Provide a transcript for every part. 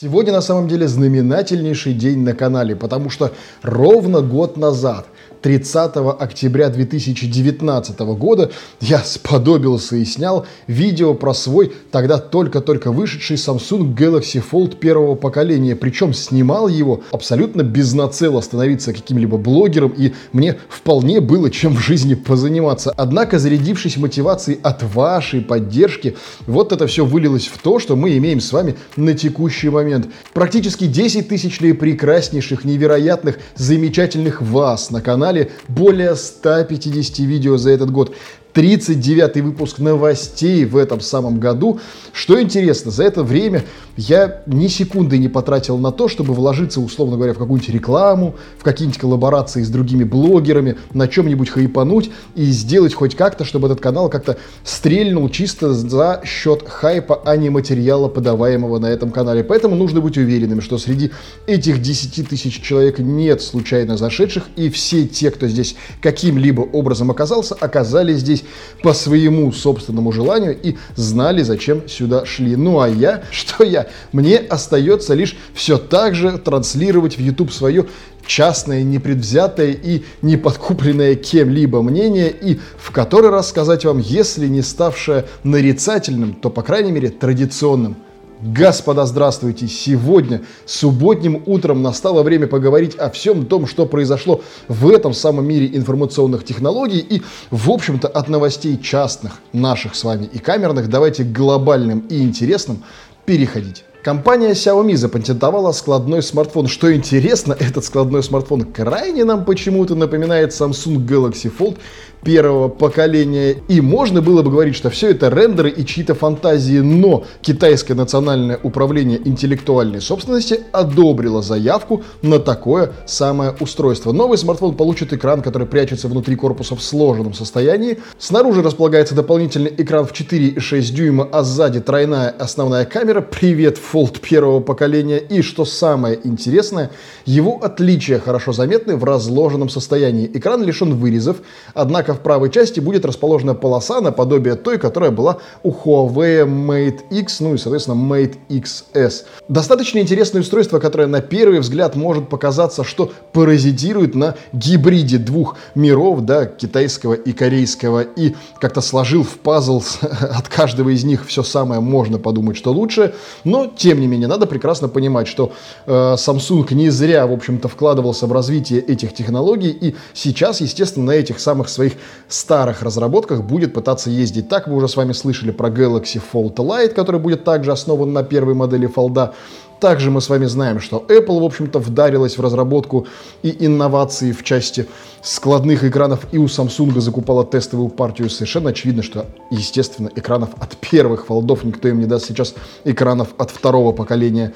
Сегодня на самом деле знаменательнейший день на канале, потому что ровно год назад – 30 октября 2019 года я сподобился и снял видео про свой тогда только-только вышедший Samsung Galaxy Fold первого поколения. Причем снимал его абсолютно без нацела становиться каким-либо блогером, и мне вполне было чем в жизни позаниматься. Однако, зарядившись мотивацией от вашей поддержки, вот это все вылилось в то, что мы имеем с вами на текущий момент. Практически 10 тысяч прекраснейших, невероятных, замечательных вас на канале канале более 150 видео за этот год. 39 выпуск новостей в этом самом году. Что интересно, за это время я ни секунды не потратил на то, чтобы вложиться, условно говоря, в какую-нибудь рекламу, в какие-нибудь коллаборации с другими блогерами, на чем-нибудь хайпануть и сделать хоть как-то, чтобы этот канал как-то стрельнул чисто за счет хайпа, а не материала, подаваемого на этом канале. Поэтому нужно быть уверенным, что среди этих 10 тысяч человек нет случайно зашедших, и все те, кто здесь каким-либо образом оказался, оказались здесь по своему собственному желанию и знали, зачем сюда шли. Ну а я, что я? Мне остается лишь все так же транслировать в YouTube свое частное, непредвзятое и не подкупленное кем-либо мнение, и в который раз сказать вам, если не ставшее нарицательным, то, по крайней мере, традиционным – Господа, здравствуйте! Сегодня, субботним утром, настало время поговорить о всем том, что произошло в этом самом мире информационных технологий и, в общем-то, от новостей частных, наших с вами и камерных, давайте к глобальным и интересным переходить. Компания Xiaomi запатентовала складной смартфон. Что интересно, этот складной смартфон крайне нам почему-то напоминает Samsung Galaxy Fold первого поколения. И можно было бы говорить, что все это рендеры и чьи-то фантазии, но Китайское национальное управление интеллектуальной собственности одобрило заявку на такое самое устройство. Новый смартфон получит экран, который прячется внутри корпуса в сложенном состоянии. Снаружи располагается дополнительный экран в 4,6 дюйма, а сзади тройная основная камера. Привет, Fold первого поколения. И что самое интересное, его отличия хорошо заметны в разложенном состоянии. Экран лишен вырезов, Однако в правой части будет расположена полоса наподобие той, которая была у Huawei Mate X, ну и, соответственно, Mate XS. Достаточно интересное устройство, которое на первый взгляд может показаться, что паразитирует на гибриде двух миров, да, китайского и корейского, и как-то сложил в пазл от каждого из них все самое, можно подумать, что лучше, но, тем не менее, надо прекрасно понимать, что э, Samsung не зря, в общем-то, вкладывался в развитие этих технологий, и сейчас, естественно, на этих самых своих старых разработках будет пытаться ездить так. Вы уже с вами слышали про Galaxy Fold Lite, который будет также основан на первой модели Fold. Также мы с вами знаем, что Apple, в общем-то, вдарилась в разработку и инновации в части складных экранов, и у Samsung закупала тестовую партию. Совершенно очевидно, что, естественно, экранов от первых фолдов никто им не даст сейчас экранов от второго поколения.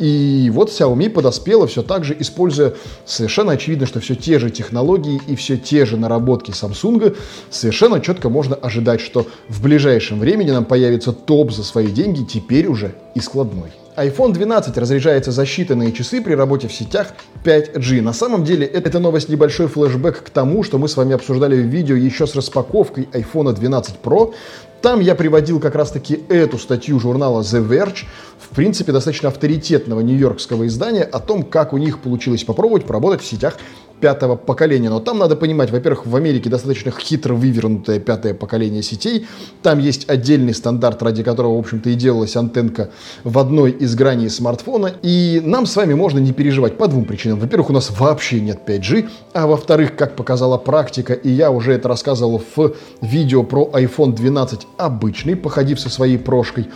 И вот Xiaomi подоспела все так же, используя совершенно очевидно, что все те же технологии и все те же наработки Samsung, совершенно четко можно ожидать, что в ближайшем времени нам появится топ за свои деньги, теперь уже и складной iPhone 12 разряжается за считанные часы при работе в сетях 5G. На самом деле эта новость небольшой флешбэк к тому, что мы с вами обсуждали в видео еще с распаковкой iPhone 12 Pro. Там я приводил как раз-таки эту статью журнала The Verge, в принципе, достаточно авторитетного нью-йоркского издания, о том, как у них получилось попробовать поработать в сетях пятого поколения. Но там надо понимать, во-первых, в Америке достаточно хитро вывернутое пятое поколение сетей. Там есть отдельный стандарт, ради которого, в общем-то, и делалась антенка в одной из граней смартфона. И нам с вами можно не переживать по двум причинам. Во-первых, у нас вообще нет 5G, а во-вторых, как показала практика, и я уже это рассказывал в видео про iPhone 12 обычный, походив со своей прошкой,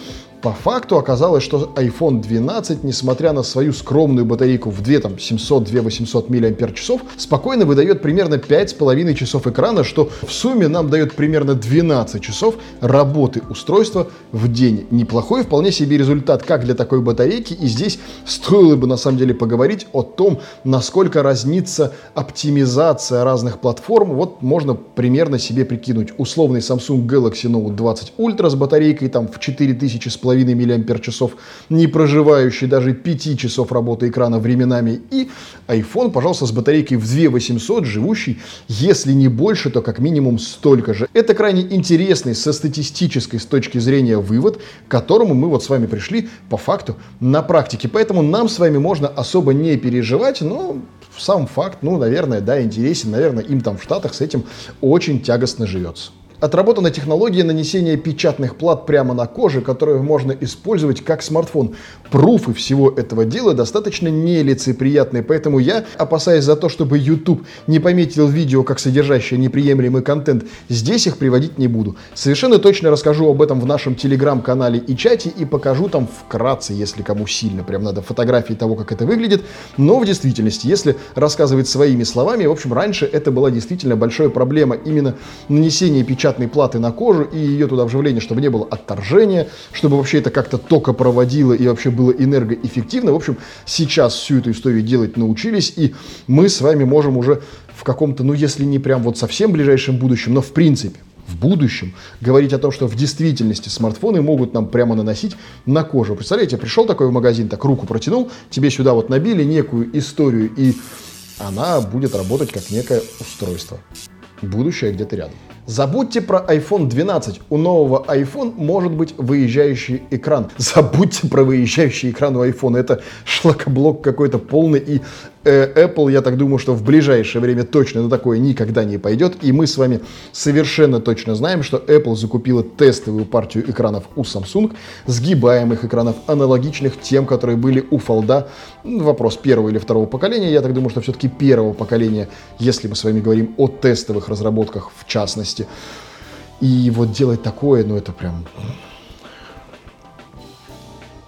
по факту оказалось, что iPhone 12, несмотря на свою скромную батарейку в 2 там, 700-2800 мАч, спокойно выдает примерно 5,5 часов экрана, что в сумме нам дает примерно 12 часов работы устройства в день. Неплохой вполне себе результат как для такой батарейки, и здесь стоило бы на самом деле поговорить о том, насколько разнится оптимизация разных платформ. Вот можно примерно себе прикинуть условный Samsung Galaxy Note 20 Ultra с батарейкой там в 4000 с 4,5 мАч, не проживающий даже 5 часов работы экрана временами, и iPhone, пожалуйста, с батарейкой в 2800, живущий, если не больше, то как минимум столько же. Это крайне интересный со статистической с точки зрения вывод, к которому мы вот с вами пришли по факту на практике. Поэтому нам с вами можно особо не переживать, но сам факт, ну, наверное, да, интересен, наверное, им там в Штатах с этим очень тягостно живется. Отработана технология нанесения печатных плат прямо на коже, которую можно использовать как смартфон. Пруфы всего этого дела достаточно нелицеприятные, поэтому я, опасаясь за то, чтобы YouTube не пометил видео как содержащее неприемлемый контент, здесь их приводить не буду. Совершенно точно расскажу об этом в нашем телеграм-канале и чате и покажу там вкратце, если кому сильно, прям надо фотографии того, как это выглядит. Но в действительности, если рассказывать своими словами, в общем, раньше это была действительно большая проблема именно нанесение печатных печатной платы на кожу и ее туда вживление, чтобы не было отторжения, чтобы вообще это как-то тока проводило и вообще было энергоэффективно. В общем, сейчас всю эту историю делать научились, и мы с вами можем уже в каком-то, ну если не прям вот совсем ближайшем будущем, но в принципе, в будущем говорить о том, что в действительности смартфоны могут нам прямо наносить на кожу. Представляете, пришел такой в магазин, так руку протянул, тебе сюда вот набили некую историю, и она будет работать как некое устройство. Будущее где-то рядом. Забудьте про iPhone 12. У нового iPhone может быть выезжающий экран. Забудьте про выезжающий экран у iPhone. Это шлакоблок какой-то полный. И э, Apple, я так думаю, что в ближайшее время точно на такое никогда не пойдет. И мы с вами совершенно точно знаем, что Apple закупила тестовую партию экранов у Samsung, сгибаемых экранов, аналогичных тем, которые были у Fold. Вопрос первого или второго поколения. Я так думаю, что все-таки первого поколения, если мы с вами говорим о тестовых разработках в частности возрасте. И вот делать такое, ну это прям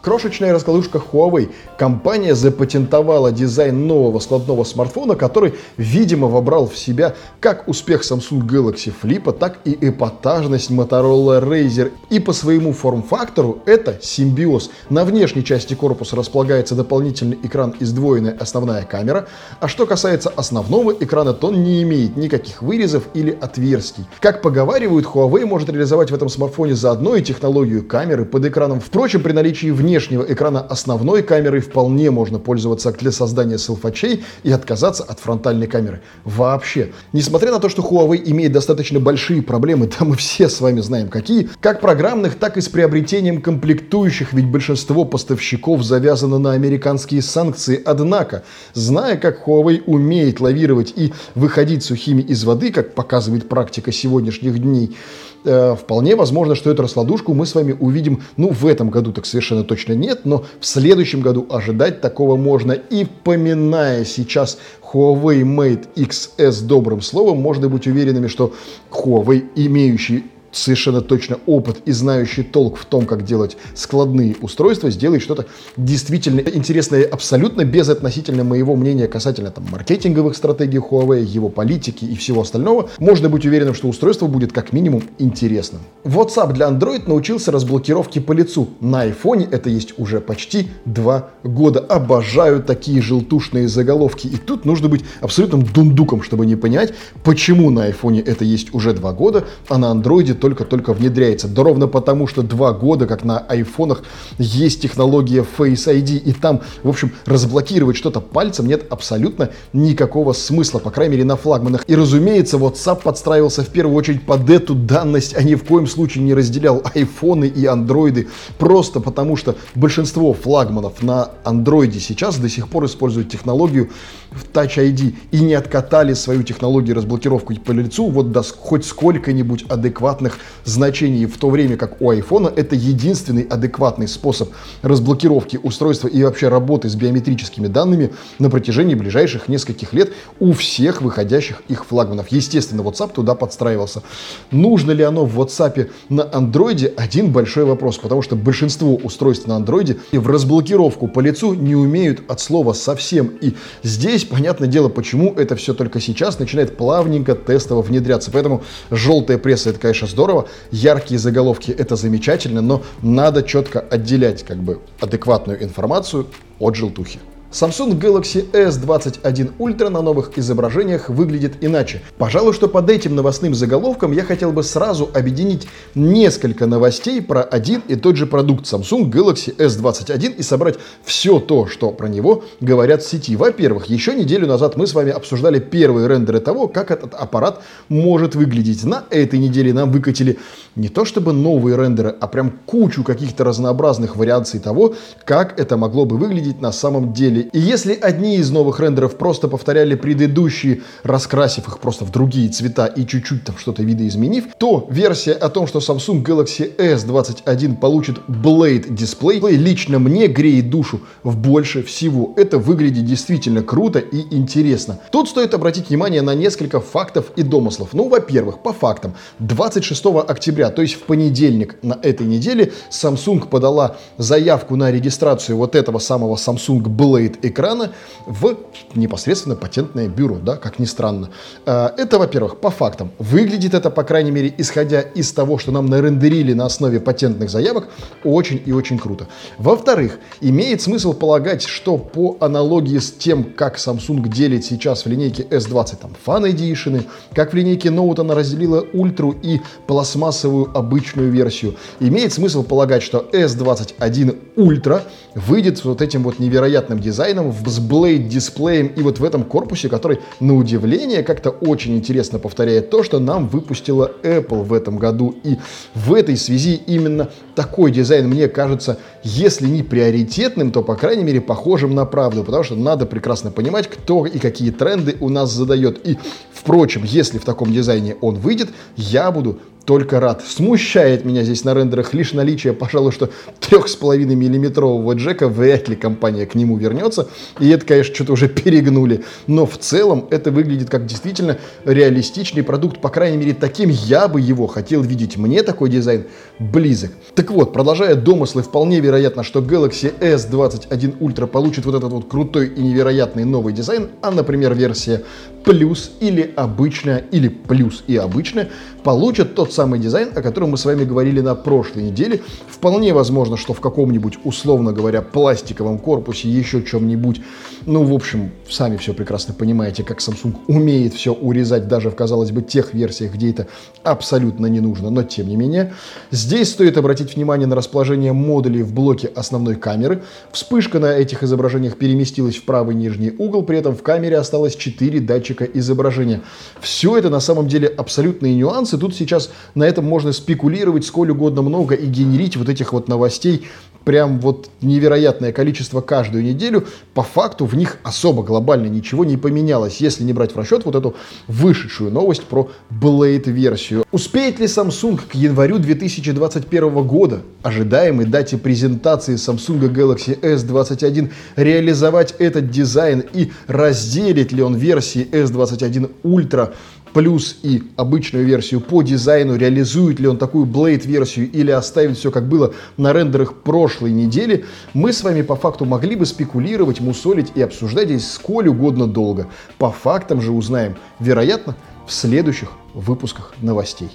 Крошечная раскладушка Huawei. Компания запатентовала дизайн нового складного смартфона, который, видимо, вобрал в себя как успех Samsung Galaxy Flip, так и эпатажность Motorola Razer. И по своему форм-фактору это симбиоз. На внешней части корпуса располагается дополнительный экран и сдвоенная основная камера, а что касается основного экрана, то он не имеет никаких вырезов или отверстий. Как поговаривают, Huawei может реализовать в этом смартфоне заодно и технологию камеры под экраном. Впрочем, при наличии внешней внешнего экрана основной камерой вполне можно пользоваться для создания селфачей и отказаться от фронтальной камеры. Вообще. Несмотря на то, что Huawei имеет достаточно большие проблемы, да мы все с вами знаем какие, как программных, так и с приобретением комплектующих, ведь большинство поставщиков завязано на американские санкции. Однако, зная, как Huawei умеет лавировать и выходить сухими из воды, как показывает практика сегодняшних дней, э, вполне возможно, что эту раскладушку мы с вами увидим, ну, в этом году так совершенно точно нет, но в следующем году ожидать такого можно. И поминая сейчас Huawei Mate XS добрым словом, можно быть уверенными, что Huawei, имеющий совершенно точно опыт и знающий толк в том, как делать складные устройства, сделает что-то действительно интересное, абсолютно безотносительно моего мнения касательно там, маркетинговых стратегий Huawei, его политики и всего остального. Можно быть уверенным, что устройство будет как минимум интересным. WhatsApp для Android научился разблокировке по лицу. На iPhone это есть уже почти два года. Обожаю такие желтушные заголовки. И тут нужно быть абсолютным дундуком, чтобы не понять, почему на iPhone это есть уже два года, а на Android только-только внедряется. Да ровно потому, что два года, как на айфонах, есть технология Face ID, и там, в общем, разблокировать что-то пальцем нет абсолютно никакого смысла, по крайней мере, на флагманах. И, разумеется, WhatsApp подстраивался в первую очередь под эту данность, а ни в коем случае не разделял айфоны и андроиды, просто потому что большинство флагманов на андроиде сейчас до сих пор используют технологию в Touch ID и не откатали свою технологию разблокировку по лицу вот до хоть сколько-нибудь адекватных адекватных значений, в то время как у iPhone это единственный адекватный способ разблокировки устройства и вообще работы с биометрическими данными на протяжении ближайших нескольких лет у всех выходящих их флагманов. Естественно, WhatsApp туда подстраивался. Нужно ли оно в WhatsApp на Android? Один большой вопрос, потому что большинство устройств на Android в разблокировку по лицу не умеют от слова совсем. И здесь, понятное дело, почему это все только сейчас начинает плавненько тестово внедряться. Поэтому желтая пресса это, конечно, здорово здорово, яркие заголовки это замечательно, но надо четко отделять как бы адекватную информацию от желтухи. Samsung Galaxy S21 Ultra на новых изображениях выглядит иначе. Пожалуй, что под этим новостным заголовком я хотел бы сразу объединить несколько новостей про один и тот же продукт Samsung Galaxy S21 и собрать все то, что про него говорят в сети. Во-первых, еще неделю назад мы с вами обсуждали первые рендеры того, как этот аппарат может выглядеть. На этой неделе нам выкатили не то чтобы новые рендеры, а прям кучу каких-то разнообразных вариаций того, как это могло бы выглядеть на самом деле деле. И если одни из новых рендеров просто повторяли предыдущие, раскрасив их просто в другие цвета и чуть-чуть там что-то видоизменив, то версия о том, что Samsung Galaxy S21 получит Blade дисплей, лично мне греет душу в больше всего. Это выглядит действительно круто и интересно. Тут стоит обратить внимание на несколько фактов и домыслов. Ну, во-первых, по фактам. 26 октября, то есть в понедельник на этой неделе, Samsung подала заявку на регистрацию вот этого самого Samsung Blade стоит экрана в непосредственно патентное бюро, да, как ни странно. А, это, во-первых, по фактам. Выглядит это, по крайней мере, исходя из того, что нам нарендерили на основе патентных заявок, очень и очень круто. Во-вторых, имеет смысл полагать, что по аналогии с тем, как Samsung делит сейчас в линейке S20 там Fan Edition, как в линейке Note она разделила ультру и пластмассовую обычную версию, имеет смысл полагать, что S21 Ultra выйдет с вот этим вот невероятным дизайном дизайном, с Blade дисплеем и вот в этом корпусе, который, на удивление, как-то очень интересно повторяет то, что нам выпустила Apple в этом году. И в этой связи именно такой дизайн мне кажется, если не приоритетным, то, по крайней мере, похожим на правду, потому что надо прекрасно понимать, кто и какие тренды у нас задает. И, впрочем, если в таком дизайне он выйдет, я буду только рад. Смущает меня здесь на рендерах лишь наличие, пожалуй, что 3,5 миллиметрового джека, вряд ли компания к нему вернется. И это, конечно, что-то уже перегнули. Но в целом это выглядит как действительно реалистичный продукт. По крайней мере, таким я бы его хотел видеть. Мне такой дизайн близок. Так вот, продолжая домыслы, вполне вероятно, что Galaxy S21 Ultra получит вот этот вот крутой и невероятный новый дизайн, а, например, версия плюс или обычная, или плюс и обычная, получат тот самый дизайн, о котором мы с вами говорили на прошлой неделе. Вполне возможно, что в каком-нибудь, условно говоря, пластиковом корпусе, еще чем-нибудь. Ну, в общем, сами все прекрасно понимаете, как Samsung умеет все урезать даже в, казалось бы, тех версиях, где это абсолютно не нужно. Но, тем не менее, здесь стоит обратить внимание на расположение модулей в блоке основной камеры. Вспышка на этих изображениях переместилась в правый нижний угол, при этом в камере осталось 4 датчика изображения. Все это на самом деле абсолютные нюансы. Тут сейчас на этом можно спекулировать сколь угодно много и генерить вот этих вот новостей прям вот невероятное количество каждую неделю, по факту в них особо глобально ничего не поменялось, если не брать в расчет вот эту вышедшую новость про Blade-версию. Успеет ли Samsung к январю 2021 года, ожидаемой дате презентации Samsung Galaxy S21, реализовать этот дизайн и разделит ли он версии S21 Ultra плюс и обычную версию по дизайну, реализует ли он такую Blade-версию или оставит все как было на рендерах прошлой недели, мы с вами по факту могли бы спекулировать, мусолить и обсуждать здесь сколь угодно долго. По фактам же узнаем, вероятно, в следующих выпусках новостей.